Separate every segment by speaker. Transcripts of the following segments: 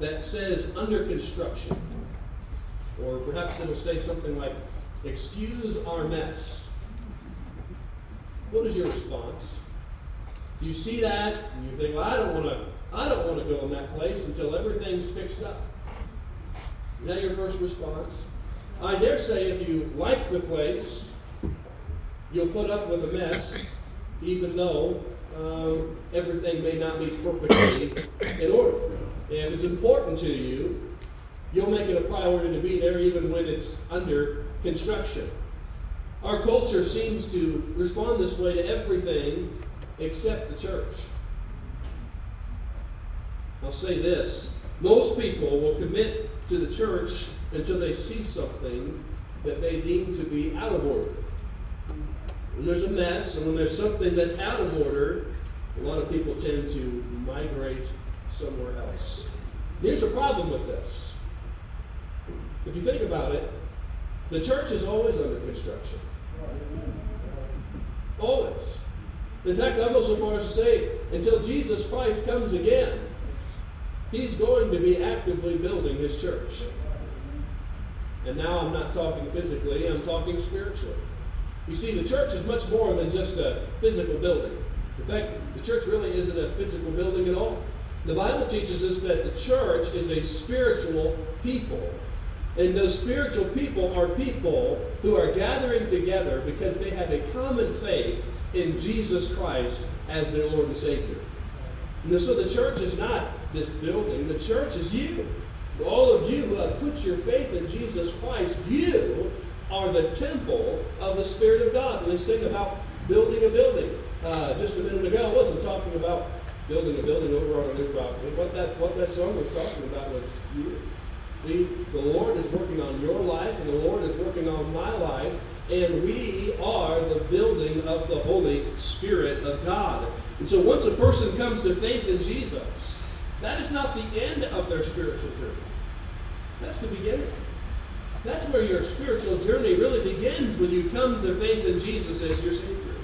Speaker 1: that says under construction. Or perhaps it'll say something like, excuse our mess. What is your response? You see that and you think, well, I don't want to I don't want to go in that place until everything's fixed up. Is that your first response? I dare say if you like the place, you'll put up with a mess, even though um, everything may not be perfectly in order. And if it's important to you, you'll make it a priority to be there even when it's under construction. Our culture seems to respond this way to everything except the church. I'll say this most people will commit to the church until they see something that they deem to be out of order. When there's a mess and when there's something that's out of order, a lot of people tend to migrate somewhere else. Here's the problem with this. If you think about it, the church is always under construction. Always. In fact, I'll go so far as to say, until Jesus Christ comes again, He's going to be actively building his church. And now I'm not talking physically, I'm talking spiritually. You see, the church is much more than just a physical building. In fact, the church really isn't a physical building at all. The Bible teaches us that the church is a spiritual people. And those spiritual people are people who are gathering together because they have a common faith in Jesus Christ as their Lord and Savior. And so the church is not this building. The church is you. All of you who have put your faith in Jesus Christ, you are the temple of the Spirit of God. And they sing about building a building. Uh, just a minute ago, I wasn't talking about building a building over on a new property. What that, what that song was talking about was you. See, the Lord is working on your life, and the Lord is working on my life, and we are the building of the Holy Spirit of God. And so once a person comes to faith in Jesus, that is not the end of their spiritual journey. That's the beginning. That's where your spiritual journey really begins when you come to faith in Jesus as your Savior.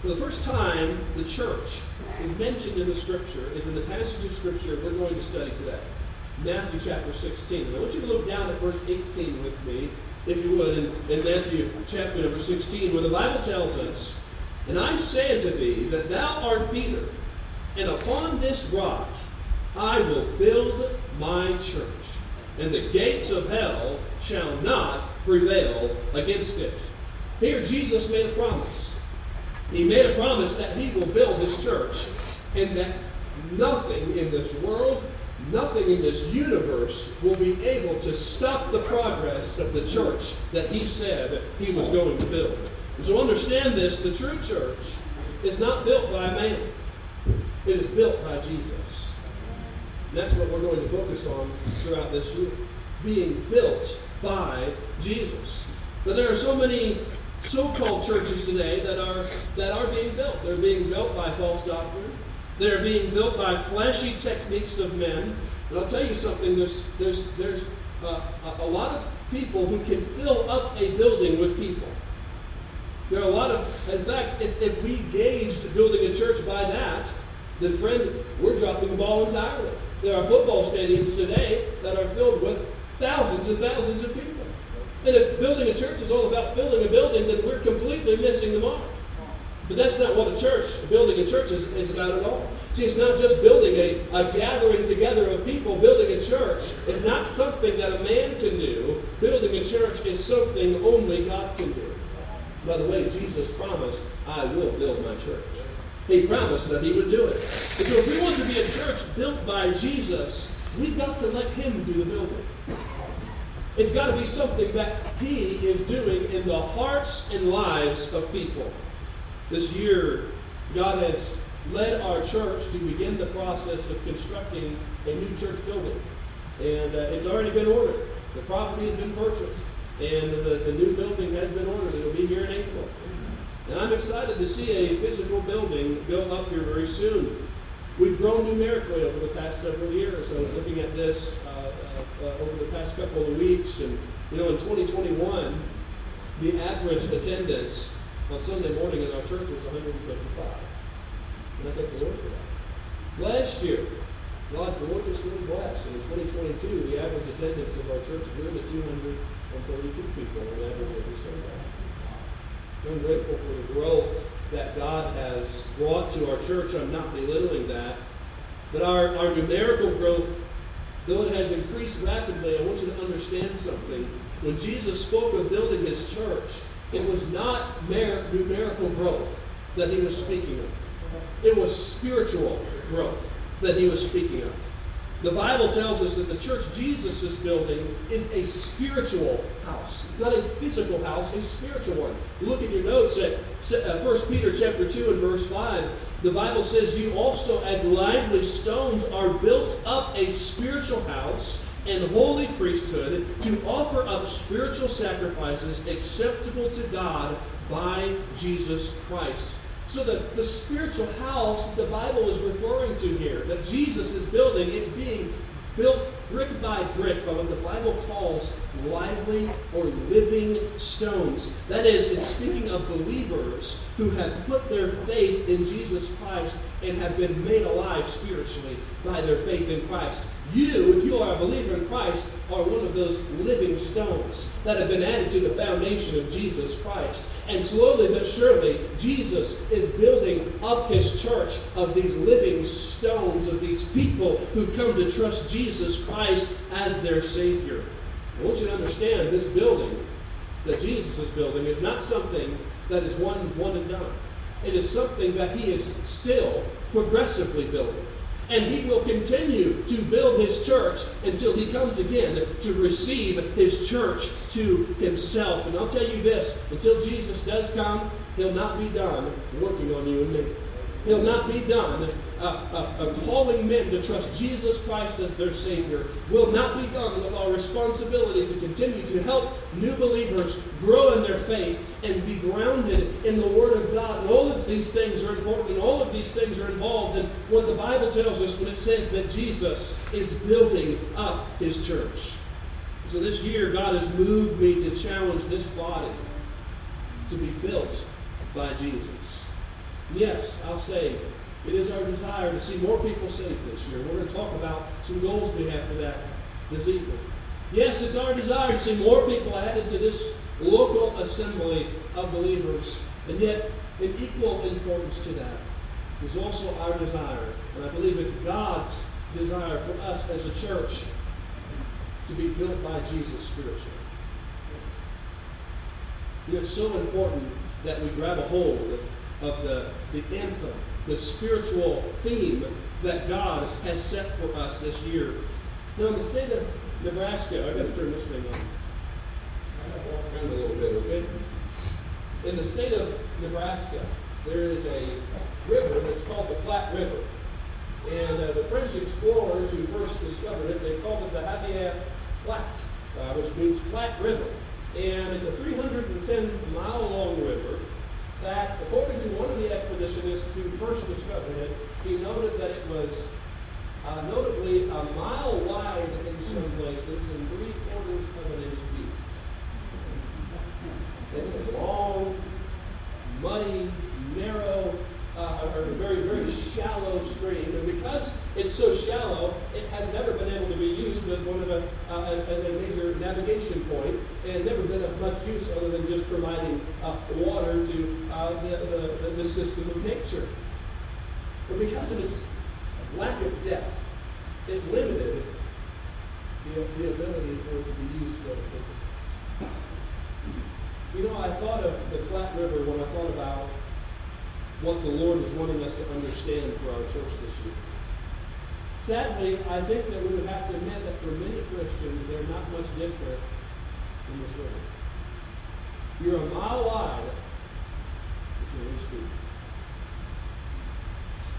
Speaker 1: For the first time, the church is mentioned in the Scripture is in the passage of Scripture we're going to study today. Matthew chapter 16. And I want you to look down at verse 18 with me, if you would, in, in Matthew chapter number 16, where the Bible tells us, And I say unto thee that thou art Peter, and upon this rock I will build my church, and the gates of hell shall not prevail against it. Here, Jesus made a promise. He made a promise that he will build his church, and that nothing in this world, nothing in this universe will be able to stop the progress of the church that he said he was going to build. And so understand this the true church is not built by man, it is built by Jesus. And that's what we're going to focus on throughout this year being built by Jesus. But there are so many so-called churches today that are that are being built. They're being built by false doctrine. They're being built by flashy techniques of men. And I'll tell you something. There's there's there's uh, a lot of people who can fill up a building with people. There are a lot of, in fact, if, if we gauged building a church by that, then friend, we're dropping the ball entirely. There are football stadiums today that are filled with thousands and thousands of people. And if building a church is all about filling a building, then we're completely missing the mark. But that's not what a church, building a church is, is about at all. See, it's not just building a, a gathering together of people. Building a church is not something that a man can do. Building a church is something only God can do. By the way, Jesus promised, I will build my church. He promised that he would do it. And so if we want to be a church built by Jesus, we've got to let him do the building. It's got to be something that he is doing in the hearts and lives of people. This year, God has led our church to begin the process of constructing a new church building. And uh, it's already been ordered. The property has been purchased. And the, the new building has been ordered. It'll be here in April. And I'm excited to see a physical building built up here very soon. We've grown numerically over the past several years. I was looking at this uh, uh, over the past couple of weeks, and you know, in 2021, the average attendance on Sunday morning in our church was 155. And I thank the Lord for that. Last year, God, the Lord is really blessed. And in 2022, the average attendance of our church grew to 232 people on average every Sunday. I'm grateful for the growth that God has brought to our church. I'm not belittling that. But our, our numerical growth, though it has increased rapidly, I want you to understand something. When Jesus spoke of building his church, it was not numerical growth that he was speaking of. It was spiritual growth that he was speaking of. The Bible tells us that the church Jesus is building is a spiritual house, not a physical house, a spiritual one. Look at your notes at 1 uh, Peter chapter 2 and verse 5. The Bible says, You also, as lively stones, are built up a spiritual house and holy priesthood to offer up spiritual sacrifices acceptable to God by Jesus Christ. So the, the spiritual house the Bible is referring to here, that Jesus is building, it's being built brick by brick by what the Bible calls lively or living stones. That is, it's speaking of believers who have put their faith in Jesus Christ and have been made alive spiritually by their faith in Christ. You, if you are a believer in Christ, are one of those living stones that have been added to the foundation of Jesus Christ. And slowly but surely, Jesus is building up his church of these living stones, of these people who come to trust Jesus Christ as their Savior. I want you to understand this building that Jesus is building is not something that is one, one and done. It is something that he is still progressively building. And he will continue to build his church until he comes again to receive his church to himself. And I'll tell you this until Jesus does come, he'll not be done working on you and me. He'll not be done uh, uh, calling men to trust Jesus Christ as their Savior. Will not be done with our responsibility to continue to help new believers grow in their faith and be grounded in the Word of God. And all of these things are important, and all of these things are involved in what the Bible tells us when it says that Jesus is building up His church. So this year, God has moved me to challenge this body to be built by Jesus. Yes, I'll say it is our desire to see more people saved this year. We're going to talk about some goals we have for that this evening. Yes, it's our desire to see more people added to this local assembly of believers. And yet, in equal importance to that is also our desire, and I believe it's God's desire for us as a church to be built by Jesus spiritually. It's so important that we grab a hold of the, the anthem, the spiritual theme that God has set for us this year. Now, in the state of Nebraska, I've got to turn this thing on. I walk around a little bit, okay? In the state of Nebraska, there is a river that's called the Platte River. And uh, the French explorers who first discovered it, they called it the Habitat Platte, uh, which means flat river. And it's a 310 mile long river that, according to one of the expeditionists who first discovered it, he noted that it was uh, notably a mile wide in some places and three quarters of an inch deep. It's a long, muddy, narrow, uh, or very, very shallow stream. And because it's so shallow, it has never been able to be used as one of a, uh, as, as, a major navigation point, and never been of much use other than just providing uh, water to uh, the, the, the, system of nature. But because of its lack of depth, it limited the, the ability for it to be used for other purposes. You know, I thought of the Platte River when I thought about what the Lord is wanting us to understand for our church this year. Sadly, I think that we would have to admit that for many Christians, they're not much different in this river. You're a mile wide, but you're really deep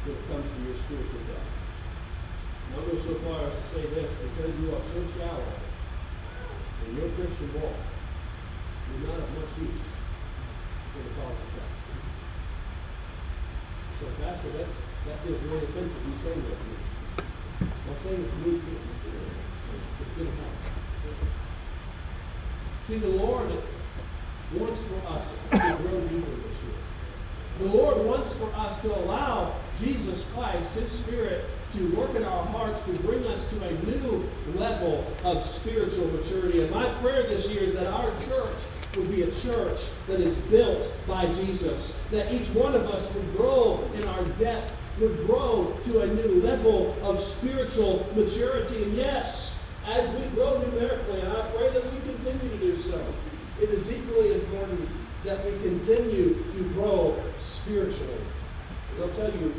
Speaker 1: when it comes to your spiritual death. And I'll go so far as to say this because you are so shallow in your Christian walk, you're not of much use for the cause of Christ. So, Pastor, that, that feels really offensive you saying that to me. I'm saying it to me too. It's in the heart. See, the Lord wants for us to grow deeper this year. The Lord wants for us to allow Jesus Christ, His Spirit, to work in our hearts to bring us to a new level of spiritual maturity. And my prayer this year is that our church would be a church that is built by Jesus, that each one of us would grow in our depth, would grow to a new level of spiritual maturity. And yes, as we grow numerically, and I pray that we continue to do so, it is equally important that we continue to grow spiritually. Because I'll tell you,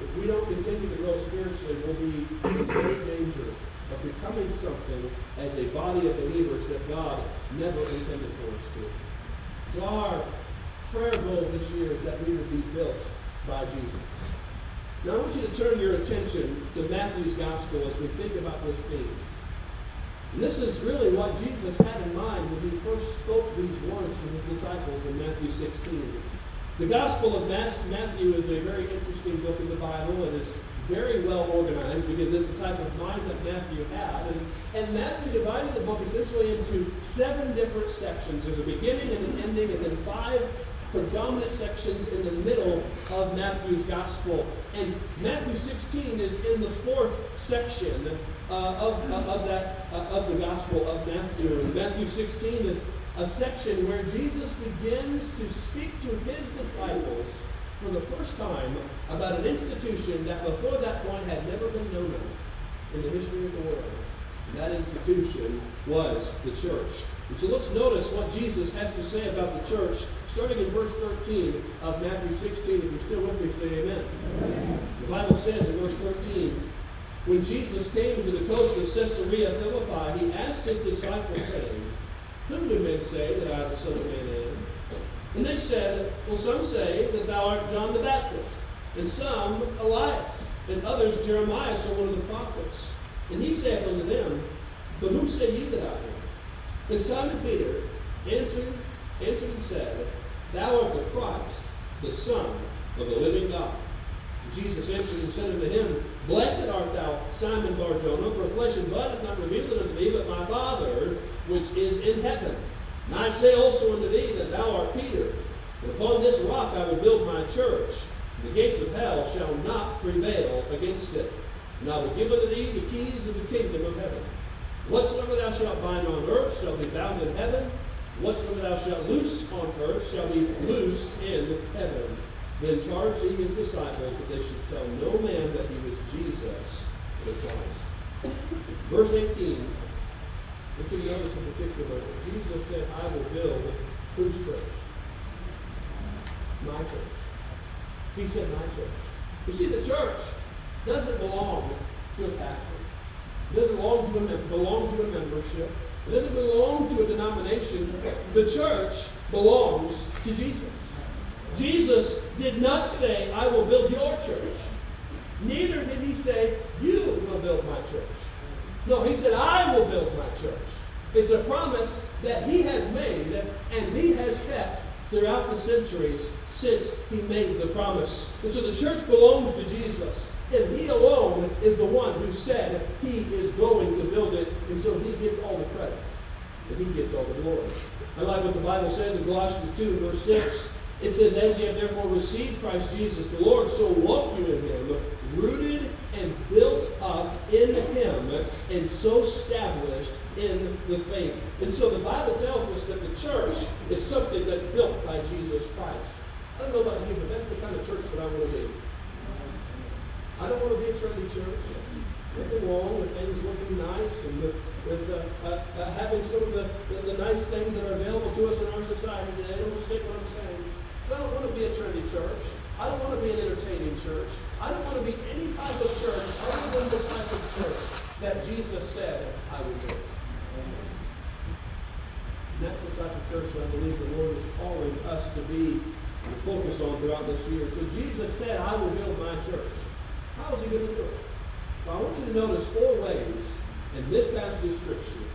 Speaker 1: if we don't continue to grow spiritually, we'll be in great danger of becoming something as a body of believers that God never intended for us to. So our prayer goal this year is that we would be built by Jesus. Now I want you to turn your attention to Matthew's gospel as we think about this theme. And this is really what Jesus had in mind when he first spoke these words to his disciples in Matthew 16. The Gospel of Matthew is a very interesting book in the Bible. It is very well organized because it's the type of mind that Matthew had. And, and Matthew divided the book essentially into seven different sections. There's a beginning and an ending, and then five predominant sections in the middle of Matthew's Gospel. And Matthew 16 is in the fourth section uh, of, of, that, uh, of the Gospel of Matthew. And Matthew 16 is a section where Jesus begins to speak to his disciples for the first time about an institution that before that point had never been known of in the history of the world. And that institution was the church. And so let's notice what Jesus has to say about the church, starting in verse 13 of Matthew 16. If you're still with me, say amen. amen. The Bible says in verse 13, when Jesus came to the coast of Caesarea Philippi, he asked his disciples, saying, whom do men say that I, the Son of Man, am? And they said, Well, some say that thou art John the Baptist, and some Elias, and others Jeremiah, or one of the prophets. And he said unto them, But whom say ye that I am? And Simon Peter answered, answered and said, Thou art the Christ, the Son of the living God. And Jesus answered and said unto him, Blessed art thou, Simon Barjona, for flesh and blood hath not revealed it unto thee, but my Father which is in heaven. And I say also unto thee that thou art Peter, and upon this rock I will build my church. The gates of hell shall not prevail against it. And I will give unto thee the keys of the kingdom of heaven. Whatsoever thou shalt bind on earth shall be bound in heaven. Whatsoever thou shalt loose on earth shall be loosed in heaven. Then charged he his disciples that they should tell no man that he was Jesus the Christ. Verse 18 if you notice in particular, Jesus said, I will build whose church? My church. He said, my church. You see, the church doesn't belong to a pastor. It doesn't belong to a, belong to a membership. It doesn't belong to a denomination. The church belongs to Jesus. Jesus did not say, I will build your church. Neither did he say, You will build my church. No, he said, I will build my church. It's a promise that he has made and he has kept throughout the centuries since he made the promise. And so the church belongs to Jesus. And he alone is the one who said he is going to build it. And so he gets all the credit. And he gets all the glory. I like what the Bible says in Colossians 2, verse 6. It says, As ye have therefore received Christ Jesus the Lord, so walk you in him, rooted and built up in him, and so established in the faith. And so the Bible tells us that the church is something that's built by Jesus Christ. I don't know about you, but that's the kind of church that I want to be. I don't want to be a trendy church. Nothing wrong with things looking nice and with, with uh, uh, uh, having some of the, the, the, nice things that are available to us in our society today. Don't mistake what I'm saying. But I don't want to be a trendy church. I don't want to be an entertaining church. I don't want to be any type of church other than the type of church that Jesus said I would be. And that's the type of church that I believe the Lord is calling us to be and focus on throughout this year. So Jesus said, I will build my church. How is he going to do it? Well, I want you to notice four ways in this passage of Scripture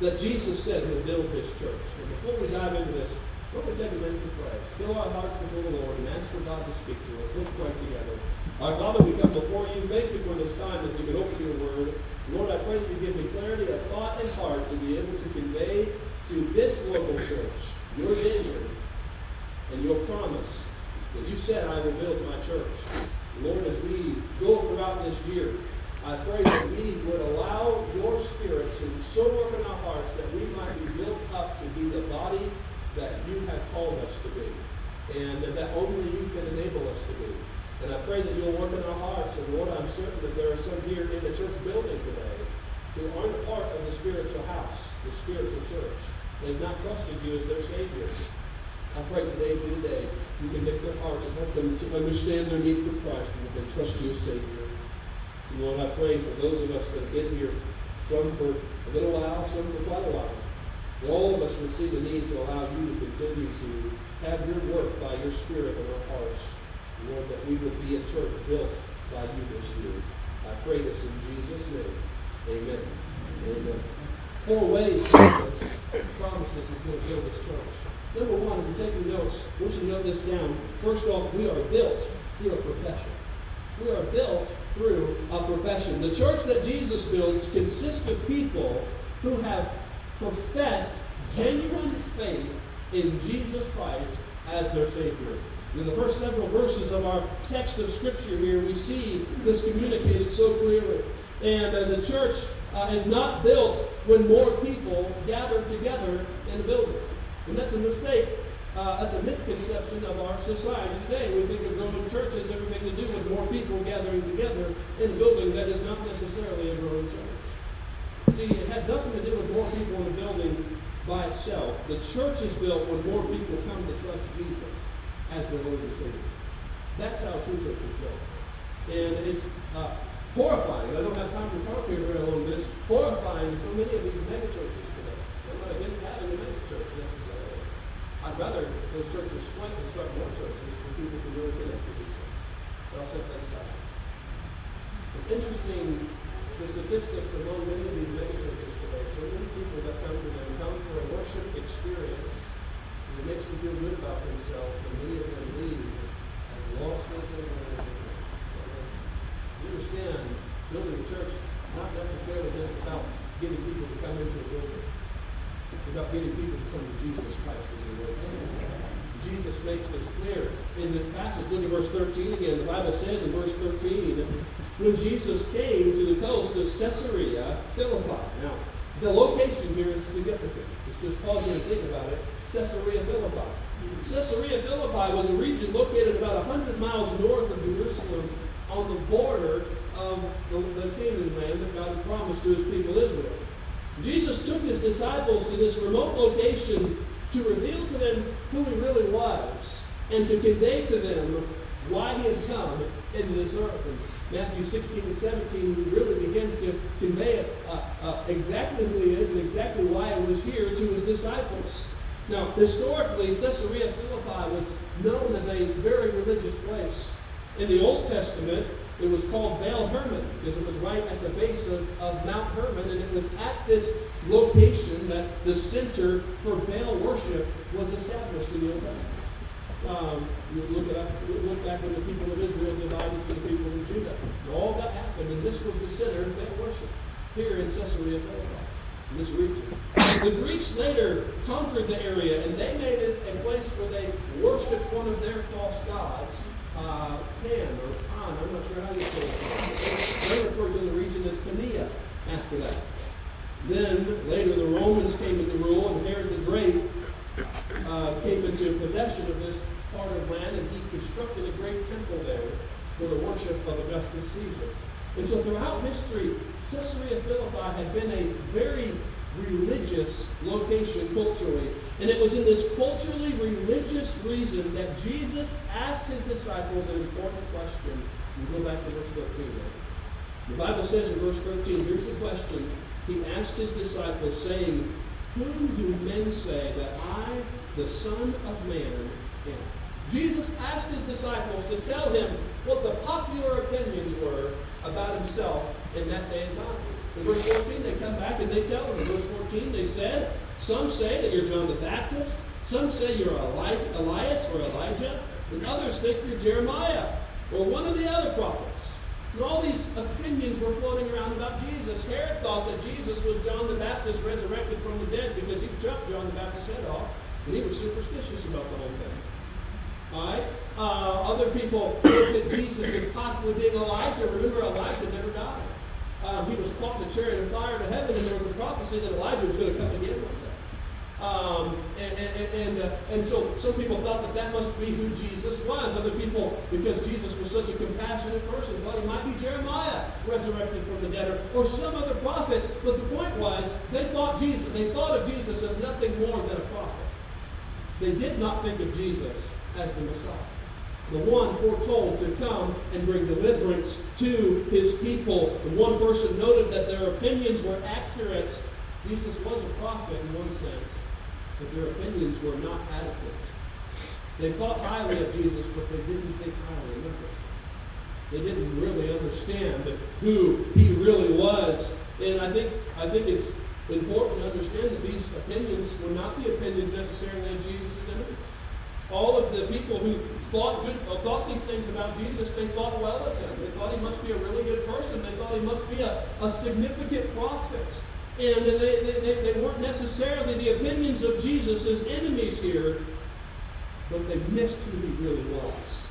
Speaker 1: that Jesus said he'll build his church. And before we dive into this, going to take a minute to pray. Still our hearts before the Lord and ask for God to speak to us. Let's pray together. Our Father, we come before you. Thank you for this time that we can open your word. Lord, I pray that you give me clarity of thought and heart to be able to convey to this local church your vision and your promise that you said, I will build my church. Lord, as we go throughout this year, I pray that we would allow your Spirit to so work in our hearts that we might be built up to be the body that you have called us to be, and that only you can enable us to be. And I pray that you'll work in our hearts. And Lord, I'm certain that there are some here in the church building today who aren't a part of the spiritual house, the spiritual church. They've not trusted you as their Savior. I pray today be the day you convict their hearts and help them to understand their need for Christ and that they trust you as Savior. And Lord, I pray for those of us that have been here, some for a little while, some for quite a while, all of us would see the need to allow you to continue to have your work by your Spirit in our hearts. Lord, that we would be a church built by you this year. I pray this in Jesus' name. Amen. Amen. Four ways Jesus promises he's going to build this church. Number one, if you're taking notes, we should note this down. First off, we are built through a profession. We are built through a profession. The church that Jesus builds consists of people who have professed genuine faith in Jesus Christ as their Savior. In the first several verses of our text of Scripture here, we see this communicated so clearly. And uh, the church uh, is not built when more people gather together in a building. And that's a mistake uh, that's a misconception of our society today. We think of growing churches everything to do with more people gathering together in a building that is not necessarily a growing church. See, it has nothing to do with more people in a building by itself. The church is built when more people come to trust Jesus as their Lord and Savior. That's how true church is built. And it's uh, horrifying. I don't have time to talk here very long, but it's horrifying so many of these megachurches today. I'm not against having a megachurch necessarily. I'd rather those churches split and start more churches for people to really connect with each other. But I'll set that aside. It's interesting, the statistics among many of these mega churches today, so many people that come to them come for a worship experience, it makes them feel good about themselves, and many of them leave as lost as they were. You understand, building a church not necessarily just about getting people to come into a building. It's about getting people to come to Jesus Christ as their Lord Jesus makes this clear in this passage. Look at verse 13 again. The Bible says in verse 13, when Jesus came to the coast of Caesarea Philippi. Now, the location here is significant. Let's just pause here and think about it. Caesarea Philippi. Caesarea Philippi was a region located about 100 miles north of Jerusalem on the border of the, the Canaan land that God had promised to his people Israel. Jesus took his disciples to this remote location to reveal to them who he really was and to convey to them why he had come into this earth. And Matthew 16 to 17 really begins to convey uh, uh, exactly who he is and exactly why he was here to his disciples. Now, historically, Caesarea Philippi was known as a very religious place. In the Old Testament, it was called Baal Hermon because it was right at the base of, of Mount Hermon, and it was at this location that the center for Baal worship was established in the Old Testament. Um, you look, at, look back when the people of Israel divided from the people of Judah. All that happened, and this was the center of Baal worship here in Caesarea Philippi, in this region. The Greeks later conquered the area, and they made it a place where they worshipped one of their false gods, uh, Pan or Pan, I'm not sure how you say it. They referred to the region as Pania after that. Then later the Romans came into rule, and Herod the Great uh, came into possession of this part of land, and he constructed a great temple there for the worship of Augustus Caesar. And so throughout history, Caesarea Philippi had been a very religious location culturally. And it was in this culturally religious reason that Jesus asked his disciples an important question. We go back to verse 13 now. The Bible says in verse 13, here's the question. He asked his disciples, saying, Whom do men say that I, the Son of Man, am? Jesus asked his disciples to tell him what the popular opinions were about himself in that day and time. In verse 14, they come back and they tell him. In verse 14, they said, Some say that you're John the Baptist. Some say you're like Elias or Elijah. And others think you're Jeremiah or one of the other prophets. And all these opinions were floating around about Jesus. Herod thought that Jesus was John the Baptist resurrected from the dead because he chopped John the Baptist's head off. And he was superstitious about the whole thing. All right? Uh, other people looked at Jesus as possibly being Elijah. Remember, Elijah never died. um, he was caught in a chariot of fire to heaven, and there was a prophecy that Elijah was going to come again one day. Um, and and, and, uh, and so some people thought that that must be who Jesus was. Other people, because Jesus was such a compassionate person, thought he might be Jeremiah resurrected from the dead or, or some other prophet. But the point was, they thought Jesus, they thought of Jesus as nothing more than a prophet. They did not think of Jesus as the Messiah the one foretold to come and bring deliverance to his people. The one person noted that their opinions were accurate. Jesus was a prophet in one sense, but their opinions were not adequate. They thought highly of Jesus, but they didn't think highly of him. They didn't really understand who he really was. And I think I think it's important to understand that these opinions were not the opinions necessarily of Jesus' enemies. All of the people who thought good, uh, thought these things about Jesus, they thought well of him. They thought he must be a really good person. They thought he must be a, a significant prophet. And they, they, they weren't necessarily the opinions of Jesus as enemies here, but they missed who he really was.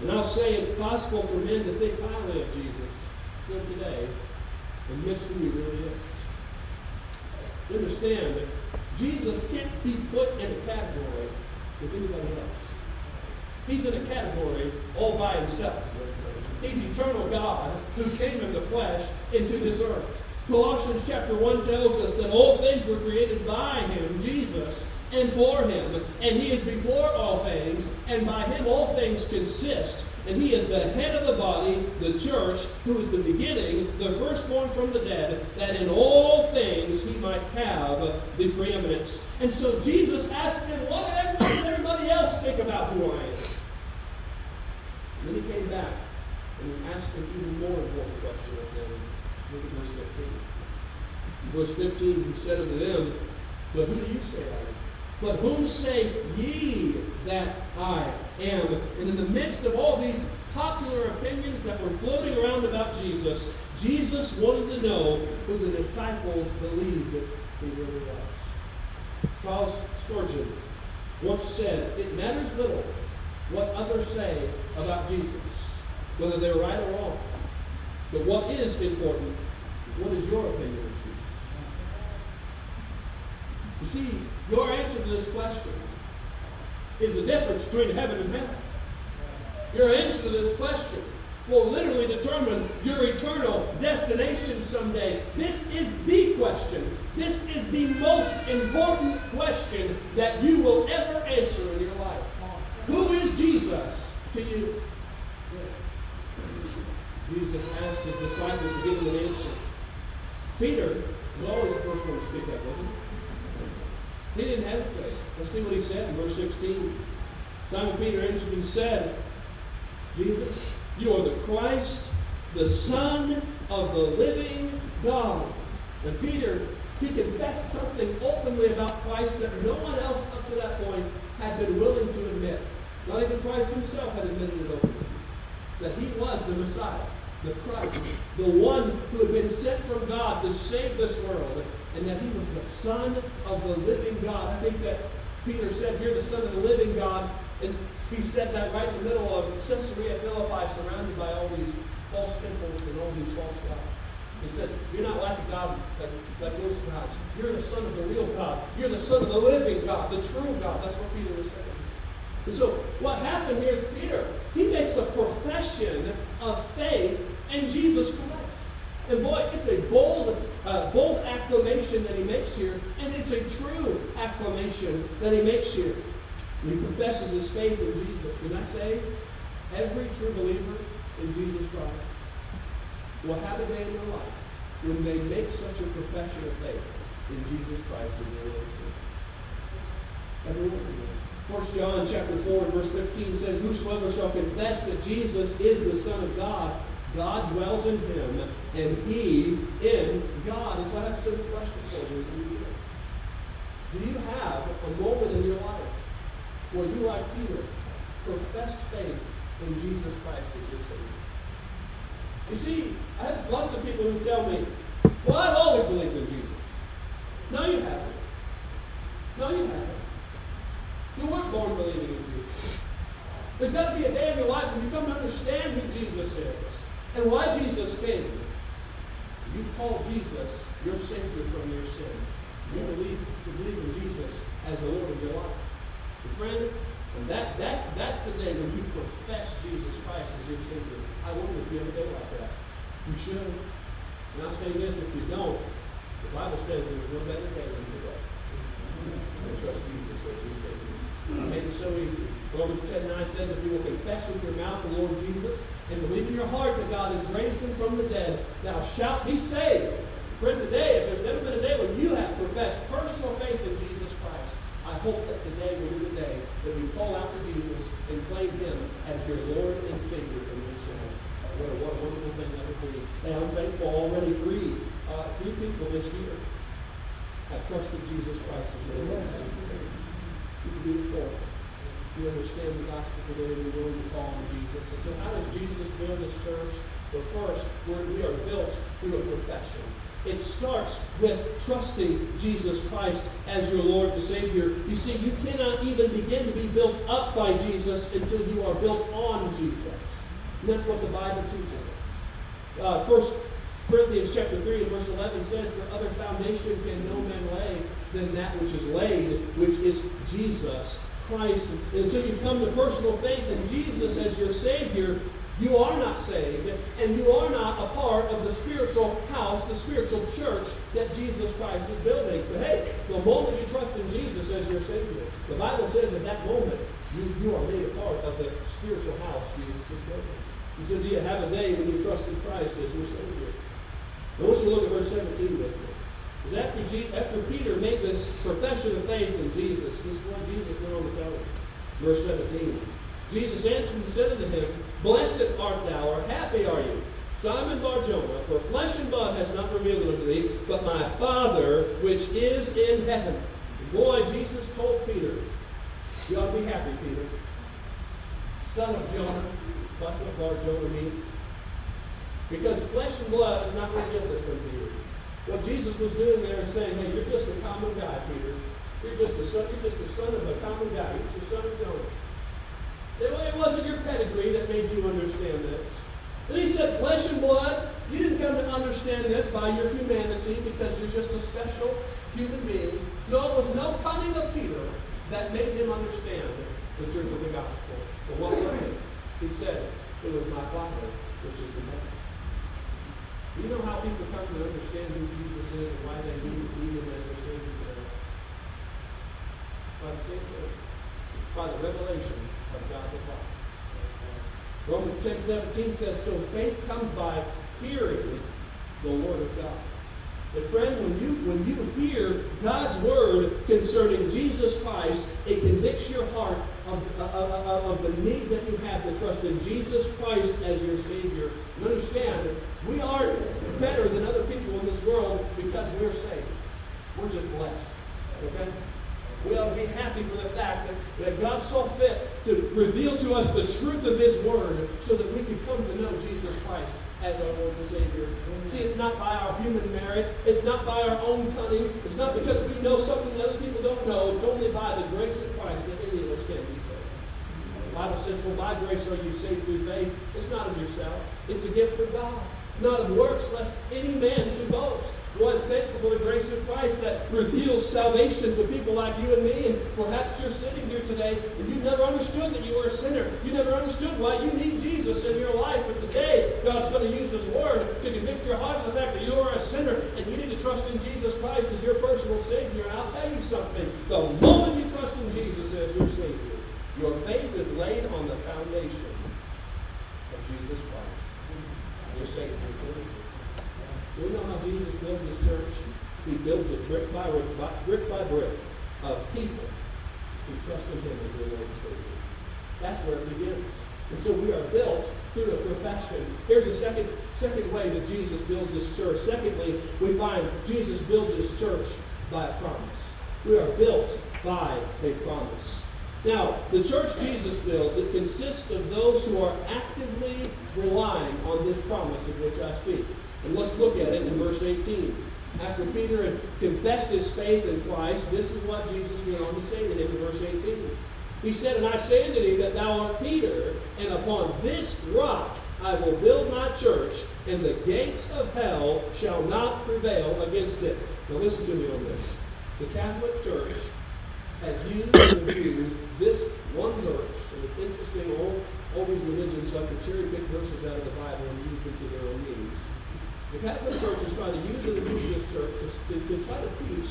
Speaker 1: And I'll say it's possible for men to think highly of Jesus still today and miss who he really is. Understand that Jesus can't be put in a category with anybody else. He's in a category all by himself. He's eternal God who came in the flesh into this earth. Colossians chapter 1 tells us that all things were created by him, Jesus, and for him. And he is before all things, and by him all things consist. And he is the head of the body, the church, who is the beginning, the firstborn from the dead, that in all things he might have the preeminence. And so Jesus asked him, What does everybody else think about who I am? And then he came back and he asked an even more important question of them. Look at verse 15. verse 15, he said unto them, But who do you say I am? But whom say ye that I am? And in the midst of all these popular opinions that were floating around about Jesus, Jesus wanted to know who the disciples believed he really was. Charles Spurgeon once said, It matters little what others say about Jesus, whether they're right or wrong. But what is important, what is your opinion of Jesus? You see, your answer to this question is the difference between heaven and hell. Your answer to this question will literally determine your eternal destination someday. This is the question. This is the most important question that you will ever answer in your life. Who is Jesus to you? Jesus asked his disciples to give him an answer. Peter was always the first one to speak up, wasn't he? He didn't hesitate. Let's see what he said in verse 16. Simon Peter answered and said, Jesus, you are the Christ, the Son of the living God. And Peter, he confessed something openly about Christ that no one else up to that point had been willing to admit. Not even Christ himself had admitted it openly. That he was the Messiah, the Christ, the one who had been sent from God to save this world, and that he was the Son of the living God. I think that Peter said, You're the Son of the living God. And he said that right in the middle of Caesarea Philippi, surrounded by all these false temples and all these false gods. He said, You're not like a God that, that those gods. You're the Son of the real God. You're the Son of the living God, the true God. That's what Peter was saying. And so what happened here is Peter, he makes a profession of faith in Jesus Christ. And boy, it's a bold, uh, bold acclamation that he makes here, and it's a true acclamation that he makes here. He professes his faith in Jesus. Can I say, every true believer in Jesus Christ will have a day in their life when they make such a profession of faith in Jesus Christ as their Lord and Savior. Everyone. 1 John chapter 4 and verse 15 says, Whosoever shall confess that Jesus is the Son of God, God dwells in him, and he in God. And so I have a simple question for you as we begin. Do you have a moment in your life where you, like Peter, professed faith in Jesus Christ as your Savior? You see, I have lots of people who tell me, well, I've always believed in Jesus. No, you haven't. No, you haven't. You weren't born believing in Jesus. There's got to be a day in your life when you come to understand who Jesus is and why Jesus came. You call Jesus your Savior from your sin. You believe, you believe in Jesus as the Lord of your life. And friend, and that, that's, that's the day when you profess Jesus Christ as your Savior. I wonder if you ever day like that. You should. And I'll say this, if you don't, the Bible says there's no better day than today. Trust Jesus as your Savior. Made it so easy. Romans 10 9 says, If you will confess with your mouth the Lord Jesus and believe in your heart that God has raised him from the dead, thou shalt be saved. Friend, today, if there's never been a day when you have professed personal faith in Jesus Christ, I hope that today will be the day that we call out to Jesus and claim him as your Lord and Savior from your sin. What a, what a wonderful thing that would be. And I'm thankful already three, uh, three people this year have trusted Jesus Christ as their Lord and Savior. You can do the fourth you understand the gospel today, we're willing to call on Jesus. And so how does Jesus build this church? Well, first, we're, we are built through a profession. It starts with trusting Jesus Christ as your Lord and Savior. You see, you cannot even begin to be built up by Jesus until you are built on Jesus. And that's what the Bible teaches us. Uh, First Corinthians chapter 3 and verse 11 says, For other foundation can no man lay than that which is laid, which is Jesus Christ, until you come to personal faith in Jesus as your Savior, you are not saved, and you are not a part of the spiritual house, the spiritual church that Jesus Christ is building. But hey, the moment you trust in Jesus as your Savior, the Bible says at that moment, you, you are made a part of the spiritual house Jesus is building. You said, do you have a day when you trust in Christ as your Savior? I want you to look at verse 17 with me. Because after, G- after Peter made this profession of faith in Jesus, this is what Jesus went on to tell him. Verse 17. Jesus answered and said unto him, Blessed art thou, or happy are you, Simon Barjona, for flesh and blood has not revealed it unto thee, but my Father which is in heaven. boy, Jesus told Peter, you ought to be happy, Peter. Son of Jonah. That's what Barjona means. Because flesh and blood has not revealed this unto you. What Jesus was doing there is saying, hey, you're just a common guy, Peter. You're just the son, you're just the son of a common guy. You're just the son of Jonah. It wasn't your pedigree that made you understand this. And he said, flesh and blood, you didn't come to understand this by your humanity because you're just a special human being. No, it was no cunning of Peter that made him understand the truth of the gospel. But what was it? He said, it was my Father which is in heaven. You know how people come to understand who Jesus is and why they need, need him as their Savior today? By the same thing. By the revelation of God the Father. Romans 10 17 says, So faith comes by hearing the Word of God. But friend, when you when you hear God's word concerning Jesus Christ, it convicts your heart of, of, of, of, the need that you have to trust in Jesus Christ as your Savior. And understand, we aren't better than other people in this world because we're saved. We're just blessed. Okay? We ought to be happy for the fact that, that God saw fit to reveal to us the truth of His Word so that we could come to know Jesus Christ as our Lord and Savior. See, it's not by our human merit. It's not by our own cunning. It's not because we know something that other people don't know. It's only by the grace of Christ that any of us can be saved. The Bible says, For by grace are you saved through faith. It's not of yourself. It's a gift of God. Not of works, lest any man should boast. One, thankful for the grace of Christ that reveals salvation to people like you and me. And perhaps you're sitting here today and you've never understood that you were a sinner. You never understood why you need Jesus in your life. But today, God's going to use His Word to convict your heart of the fact that you are a sinner and you need to trust in Jesus Christ as your personal Savior. And I'll tell you something. The moment you trust in Jesus as your Savior, your faith is laid on the foundation of Jesus Christ. You're saved do we know how Jesus builds his church? He builds it brick by brick, by, brick by brick of people who trust in him as their Lord and Savior. That's where it begins. And so we are built through a profession. Here's the second, second way that Jesus builds his church. Secondly, we find Jesus builds his church by a promise. We are built by a promise. Now, the church Jesus builds, it consists of those who are actively relying on this promise of which I speak. And let's look at it in verse 18. After Peter had confessed his faith in Christ, this is what Jesus went on to say to him in verse 18. He said, And I say unto thee that thou art Peter, and upon this rock I will build my church, and the gates of hell shall not prevail against it. Now listen to me on this. The Catholic Church has used and abused this one verse, and it's interesting, all, all these religions like to cherry pick verses out of the Bible and use them to their own means. The Catholic Church is trying to use the this church to, to, to try to teach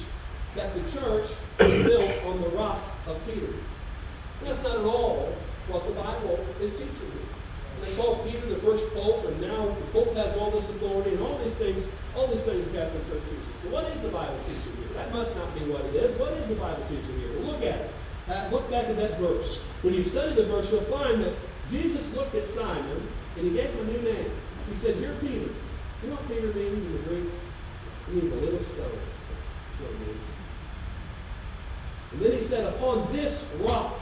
Speaker 1: that the church is built on the rock of Peter. That's not at all what the Bible is teaching you. They call Peter the first pope, and now the pope has all this authority, and all these things, all these things the Catholic Church teaches. But what is the Bible teaching you? That must not be what it is. What is the Bible teaching you? Well, look at it. Uh, look back at that verse. When you study the verse, you'll find that Jesus looked at Simon, and he gave him a new name. He said, You're Peter. You know what Peter means in the Greek? It means a little stone. That's what it means. And then he said, Upon this rock,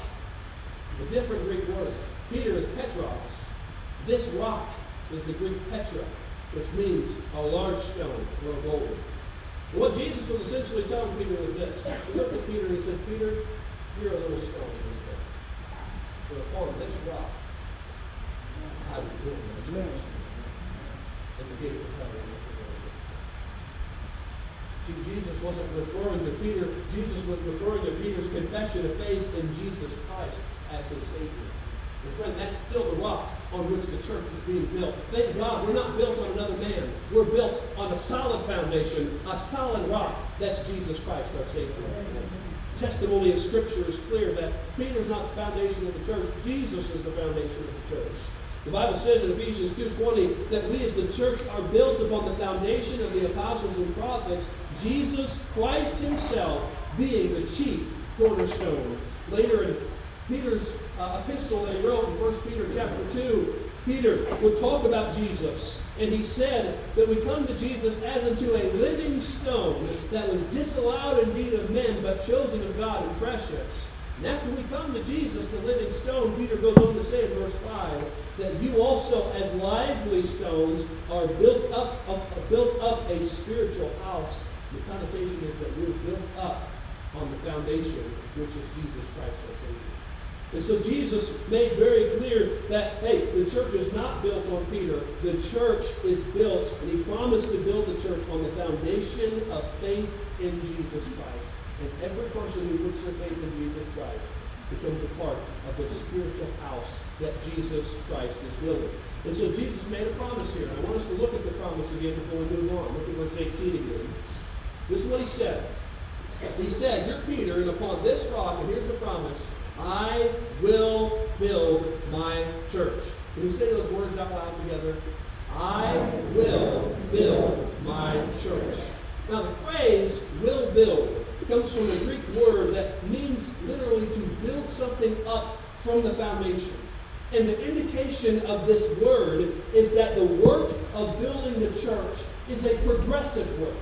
Speaker 1: a different Greek word. Peter is Petros. This rock is the Greek Petra, which means a large stone or a boulder. What Jesus was essentially telling Peter was this. He looked at Peter and he said, Peter, you're a little stone in this thing. But upon this rock, I will build my church. And the gates of hell Jesus wasn't referring to Peter, Jesus was referring to Peter's confession of faith in Jesus Christ as his Savior. And friend, that's still the rock on which the church is being built. Thank God we're not built on another man. We're built on a solid foundation, a solid rock. That's Jesus Christ, our Savior. Testimony of Scripture is clear that Peter's not the foundation of the church. Jesus is the foundation of the church. The Bible says in Ephesians 2.20 that we as the church are built upon the foundation of the apostles and prophets, Jesus Christ himself being the chief cornerstone. Later in Peter's uh, epistle that he wrote in 1 Peter chapter 2, Peter would talk about Jesus. And he said that we come to Jesus as unto a living stone that was disallowed indeed of men, but chosen of God and precious. And after we come to Jesus, the living stone, Peter goes on to say in verse 5 that you also, as lively stones, are built up, up built up a spiritual house. The connotation is that we're built up on the foundation, which is Jesus Christ our Savior. And so Jesus made very clear that, hey, the church is not built on Peter. The church is built, and he promised to build the church on the foundation of faith in Jesus Christ. And every person who puts their faith in Jesus Christ becomes a part of the spiritual house that Jesus Christ is building. And so Jesus made a promise here. I want us to look at the promise again before we move on. Look at verse 18 again. This is what he said. He said, You're Peter, and upon this rock, and here's the promise I will build my church. Can we say those words out loud together? I will build my church. Now, the phrase will build comes from a Greek word that means literally to build something up from the foundation. And the indication of this word is that the work of building the church is a progressive work.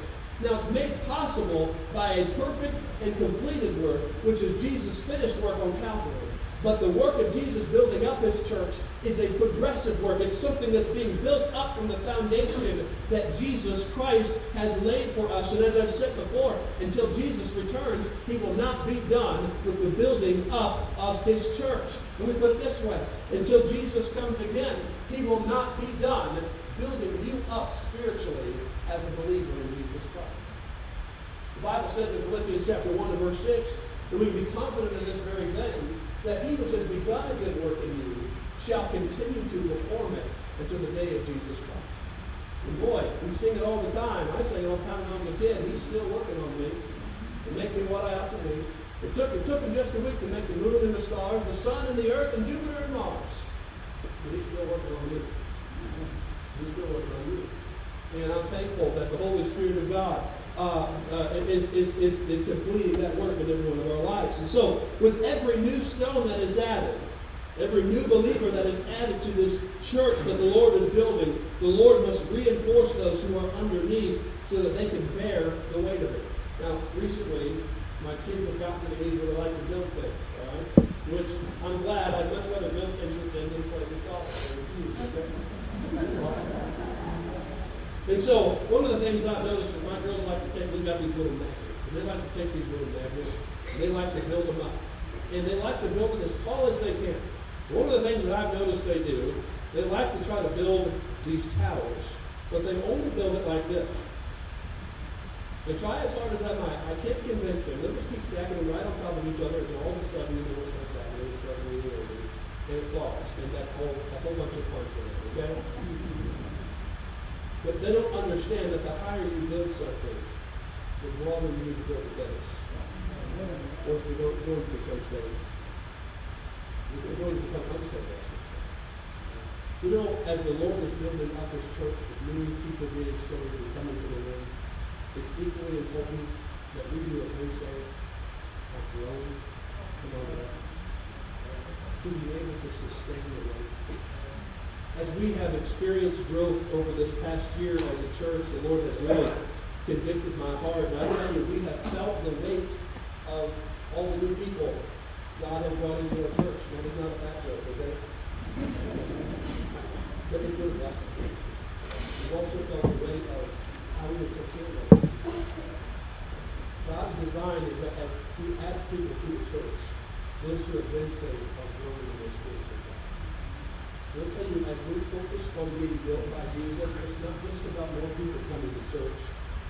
Speaker 1: Now, it's made possible by a perfect and completed work, which is Jesus' finished work on Calvary. But the work of Jesus building up his church is a progressive work. It's something that's being built up from the foundation that Jesus Christ has laid for us. And as I've said before, until Jesus returns, he will not be done with the building up of his church. Let me put it this way until Jesus comes again, he will not be done building you up spiritually as a believer in Jesus Christ. The Bible says in Philippians chapter 1 and verse 6 that we can be confident in this very thing, that he which has begun a good work in you shall continue to perform it until the day of Jesus Christ. And boy, we sing it all the time. I sang it all the time when I was a kid. He's still working on me to make me what I ought to be. It took, it took him just a week to make the moon and the stars, the sun and the earth, and Jupiter and Mars. But he's still working on you. He's still working on you. And I'm thankful that the Holy Spirit of God uh, uh, is, is, is, is completing that work in every one of our lives. And so, with every new stone that is added, every new believer that is added to this church that the Lord is building, the Lord must reinforce those who are underneath so that they can bear the weight of it. Now, recently, my kids have gotten to the age where they like to build things, all right? Which I'm glad. I'd much rather build things than play with golf. Okay? And so, one of the things I've noticed is my girls like to take, we've got these little magnets, and they like to take these little magnets, and they like to build them up. And they like to build them as tall as they can. One of the things that I've noticed they do They like to try to build these towers, but they only build it like this. They try as hard as I might. I can't convince them. They'll just keep stacking them right on top of each other until all of a sudden know what starts happening. It starts and it falls. And that's whole, a whole bunch of fun for them, okay? But they don't understand that the higher you build something, the longer you need to build the base. Or if you're going to become stable. You're going to become unstable. You know, as the Lord is building up his church with many people being saved and coming to the Lord, it's equally important that we do what they say of growing and all that. To be able to sustain the weight. As we have experienced growth over this past year as a church, the Lord has really convicted my heart. And I tell you, we have felt the weight of all the new people God has brought into our church. That is not a fat joke, okay? But it's been a blessing. We've also felt the weight of how we would take care of those. God's design is that as He adds people to the church, those who have been saved are growing in their spiritual life. I'll tell you, as we focus on being built by Jesus, it's not just about more people coming to church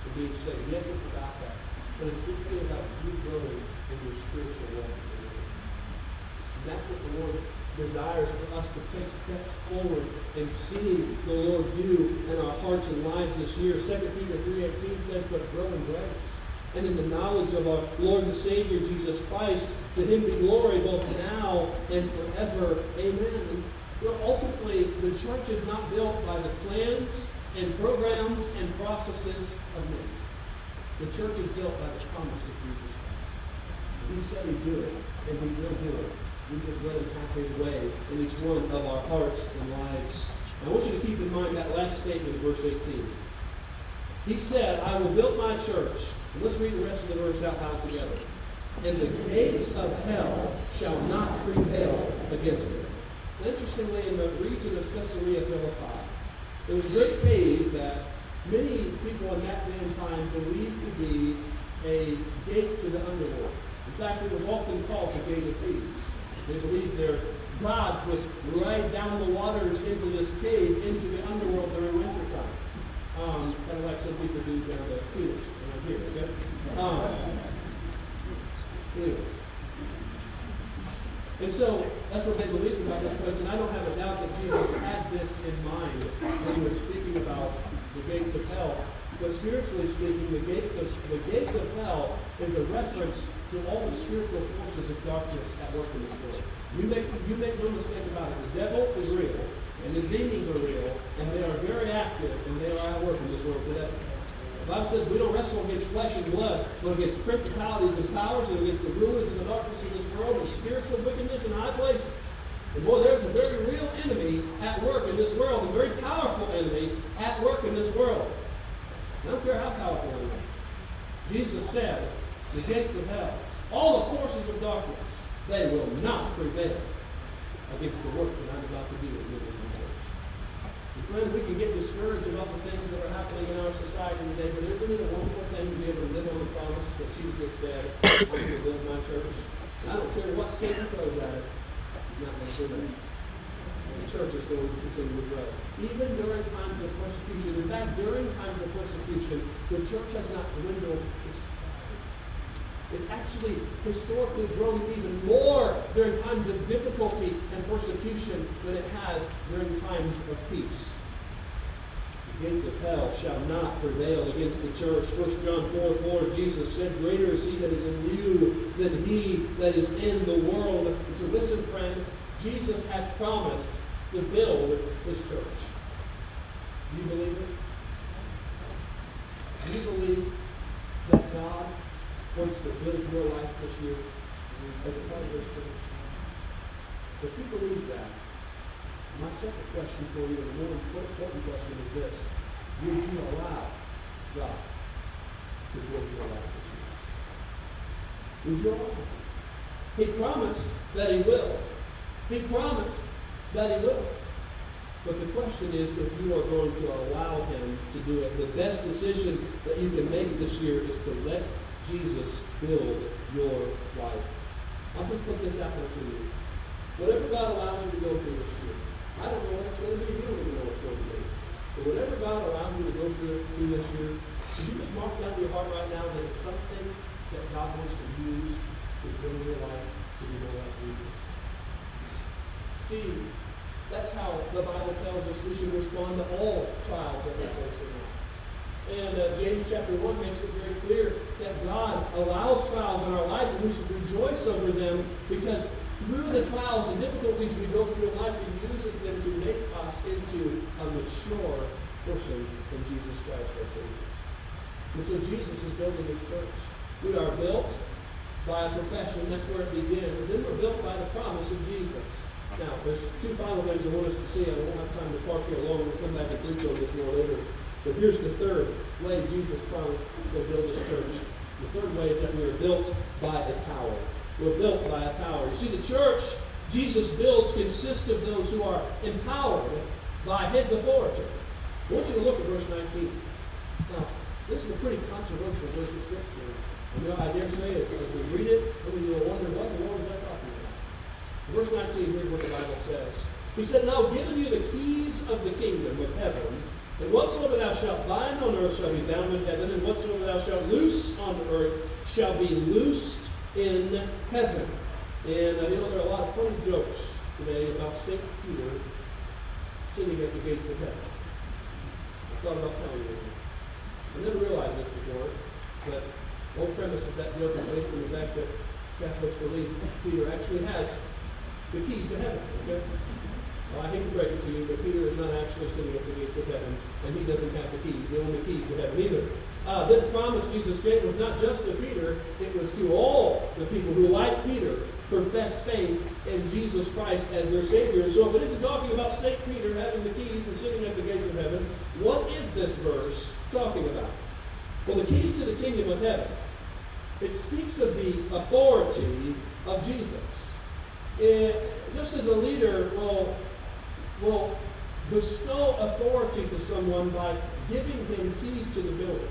Speaker 1: and being saved. Yes, it's about that. But it's equally about you growing in your spiritual walk. And that's what the Lord desires for us to take steps forward and see the Lord do in our hearts and lives this year. 2 Peter 3.18 says, but grow in grace and in the knowledge of our Lord and Savior Jesus Christ. To him be glory both now and forever. Amen. And, ultimately, the church is not built by the plans and programs and processes of men. The church is built by the promise of Jesus Christ. He said he'd do it, and he will do it. We just let him have his way in each one of our hearts and lives. I want you to keep in mind that last statement in verse 18. He said, I will build my church, and let's read the rest of the verse out loud together. And the gates of hell shall not prevail against it. Interestingly, in the region of Caesarea Philippi, there was great cave that many people in that day and time believed to be a gate to the underworld. In fact, it was often called the Gate of Thieves. They believed their gods would ride down the waters into this cave, into the underworld during wintertime. Um, kind of like some people do down the Phoenix around here, okay? Um, anyway. And so that's what they believed about this place, and I don't have a doubt that Jesus had this in mind when he was speaking about the gates of hell. But spiritually speaking, the gates of the gates of hell is a reference to all the spiritual forces of darkness at work in this world. You make you make no mistake about it. The devil is real, and his demons are real, and they are very active, and they are at work in this world today. Bible says we don't wrestle against flesh and blood, but against principalities and powers and against the rulers of the darkness of this world and spiritual wickedness in high places. And boy, there's a very real enemy at work in this world, a very powerful enemy at work in this world. I don't care how powerful it is. Jesus said, the gates of hell, all the forces of darkness, they will not prevail against the work that I'm about to do in. And friends, we can get discouraged about the things that are happening in our society today, but isn't it a wonderful thing to be able to live on the promise that Jesus said, I'm going to build my church? I don't care what Satan throws at it, it's not going to prevail. The church is going to continue to grow. Even during times of persecution. In fact, during times of persecution, the church has not dwindled. It's it's actually historically grown even more during times of difficulty and persecution than it has during times of peace. The gates of hell shall not prevail against the church. 1 John 4 4, Jesus said, Greater is he that is in you than he that is in the world. And so listen, friend, Jesus has promised to build his church. Do you believe it? Do you believe that God wants to build your life this year as a part of this church. If you believe that, my second question for you, and more important question is this. Would you allow God to build your life this year? Would you allow He promised that He will. He promised that He will. But the question is if you are going to allow Him to do it. The best decision that you can make this year is to let Jesus build your life. I'll just put this out there to you. Whatever God allows you to go through this year, I don't know what it's going to be. You don't even know what it's going to be. But whatever God allows you to go through, through this year, can you just mark down your heart right now that it's something that God wants to use to build your life to be more like Jesus? See, that's how the Bible tells us we should respond to all trials that we face. And uh, James chapter 1 makes it very clear that God allows trials in our life and we should rejoice over them because through the trials and difficulties we go through in life, He uses them to make us into a mature person in Jesus Christ our Savior. And so Jesus is building His church. We are built by a profession, that's where it begins. Then we're built by the promise of Jesus. Now, there's two final things I want us to see. I don't have time to park here long. We'll come back and preach on this more later. But here's the third way Jesus promised to build this church. The third way is that we are built by a power. We're built by a power. You see, the church Jesus builds consists of those who are empowered by his authority. I want you to look at verse 19. Now, this is a pretty controversial verse of Scripture. And you know, I dare say, as, as we read it, we will wonder what the Lord is that talking about. Verse 19, here's what the Bible says. He said, Now given you the keys of the kingdom of heaven, and whatsoever thou shalt bind on earth shall be bound in heaven, and whatsoever thou shalt loose on earth shall be loosed in heaven. And uh, you know, there are a lot of funny jokes today about St. Peter sitting at the gates of heaven. I thought about telling you. I never realized this before, but the whole premise of that joke is based on the fact that Catholics believe Peter actually has the keys to heaven. Okay? Well, I hate to break it to you, but Peter is not actually sitting at the gates of heaven, and he doesn't have the key, the only keys to heaven either. Uh, this promise Jesus gave was not just to Peter, it was to all the people who, like Peter, profess faith in Jesus Christ as their Savior. And so if it isn't talking about St. Peter having the keys and sitting at the gates of heaven, what is this verse talking about? Well, the keys to the kingdom of heaven. It speaks of the authority of Jesus it, just as a leader will, will bestow authority to someone by giving him keys to the building,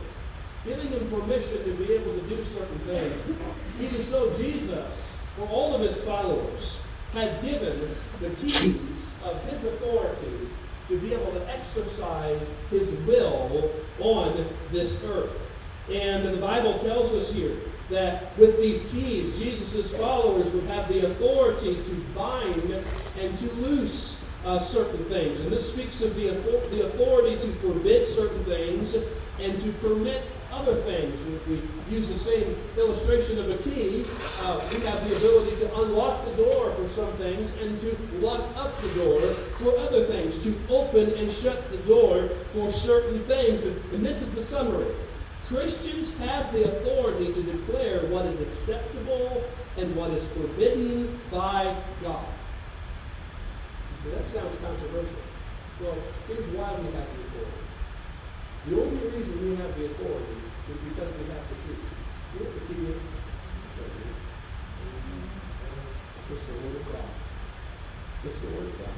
Speaker 1: giving him permission to be able to do certain things. Even so, Jesus, for all of his followers, has given the keys of his authority to be able to exercise his will on this earth. And the Bible tells us here that with these keys, Jesus' followers would have the authority to bind and to loose uh, certain things. And this speaks of the, the authority to forbid certain things and to permit other things. And if we use the same illustration of a key, uh, we have the ability to unlock the door for some things and to lock up the door for other things, to open and shut the door for certain things. And, and this is the summary. Christians have the authority to declare what is acceptable and what is forbidden by God. So that sounds controversial. Well, here's why we have the authority. The only reason we have the authority is because we have the key. What the key is? It's the Word of God. It's the Word of God.